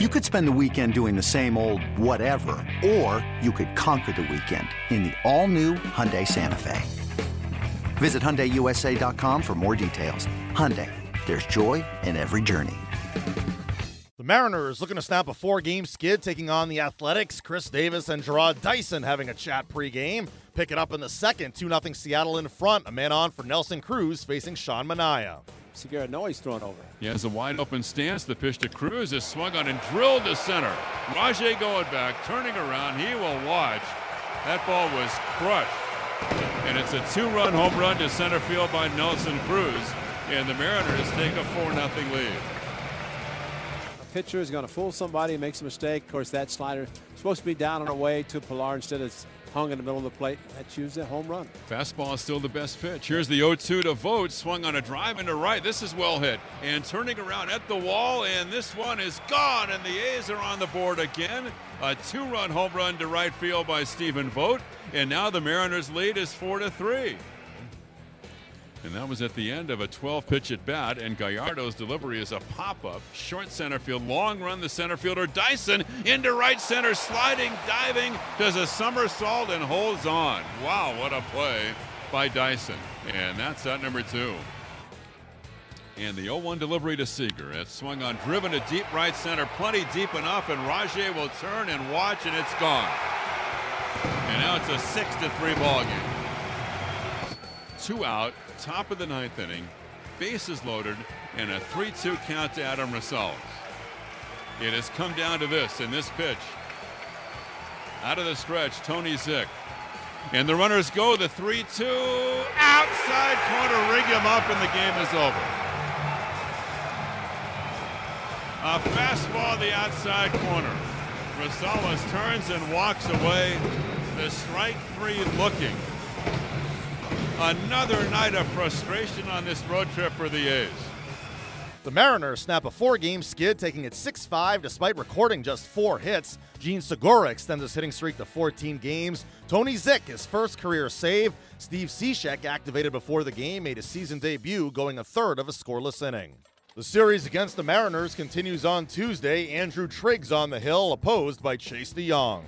You could spend the weekend doing the same old whatever, or you could conquer the weekend in the all-new Hyundai Santa Fe. Visit HyundaiUSA.com for more details. Hyundai, there's joy in every journey. The Mariners looking to snap a four-game skid, taking on the Athletics. Khris Davis and Jarrod Dyson having a chat pregame. Pick it up in the second, 2-0 Seattle in front. A man on for Nelson Cruz facing Sean Manaea. Segura Noy's thrown over. He has a wide open stance. The pitch to Cruz is swung on and drilled to center. Rajai going back, turning around. He will watch. That ball was crushed. And it's a two run home run to center field by Nelson Cruz. And the Mariners take a 4 0 lead. Pitcher is going to fool somebody, makes a mistake. Of course, that slider supposed to be down on and away to Pilar instead of hung in the middle of the plate. That's usually a home run. Fastball is still the best pitch. Here's the 0 2 to Vogt. Swung on a drive into right. This is well hit. And turning around at the wall, and this one is gone. And the A's are on the board again. A two run home run to right field by Stephen Vogt. And now the Mariners' lead is 4 to 3. And that was at the end of a 12 pitch at bat. And Gallardo's delivery is a pop up, short center field, long run. The center fielder Dyson into right center, sliding, diving, does a somersault and holds on. Wow, what a play by Dyson. And that's at number two. And the 0 1 delivery to Seager. It's swung on, driven to deep right center, plenty deep enough, and Rajai will turn and watch, and it's gone. And now it's a 6 to 3 ball game. Two out, top of the ninth inning, bases loaded, and a 3 2 count to Adam Rosales. It has come down to this in this pitch. Out of the stretch, Tony Zych. And the runners go the 3 2 outside corner, rig him up, and the game is over. A fastball the outside corner. Rosales turns and walks away. The strike three looking. Another night of frustration on this road trip for the A's. The Mariners snap a four-game skid, taking it 6-5 despite recording just four hits. Jean Segura extends his hitting streak to 14 games. Tony Zych, his first career save. Steve Cishek, activated before the game, made his season debut, going a third of a scoreless inning. The series against the Mariners continues on Tuesday. Andrew Triggs on the hill, opposed by Chase De Jong.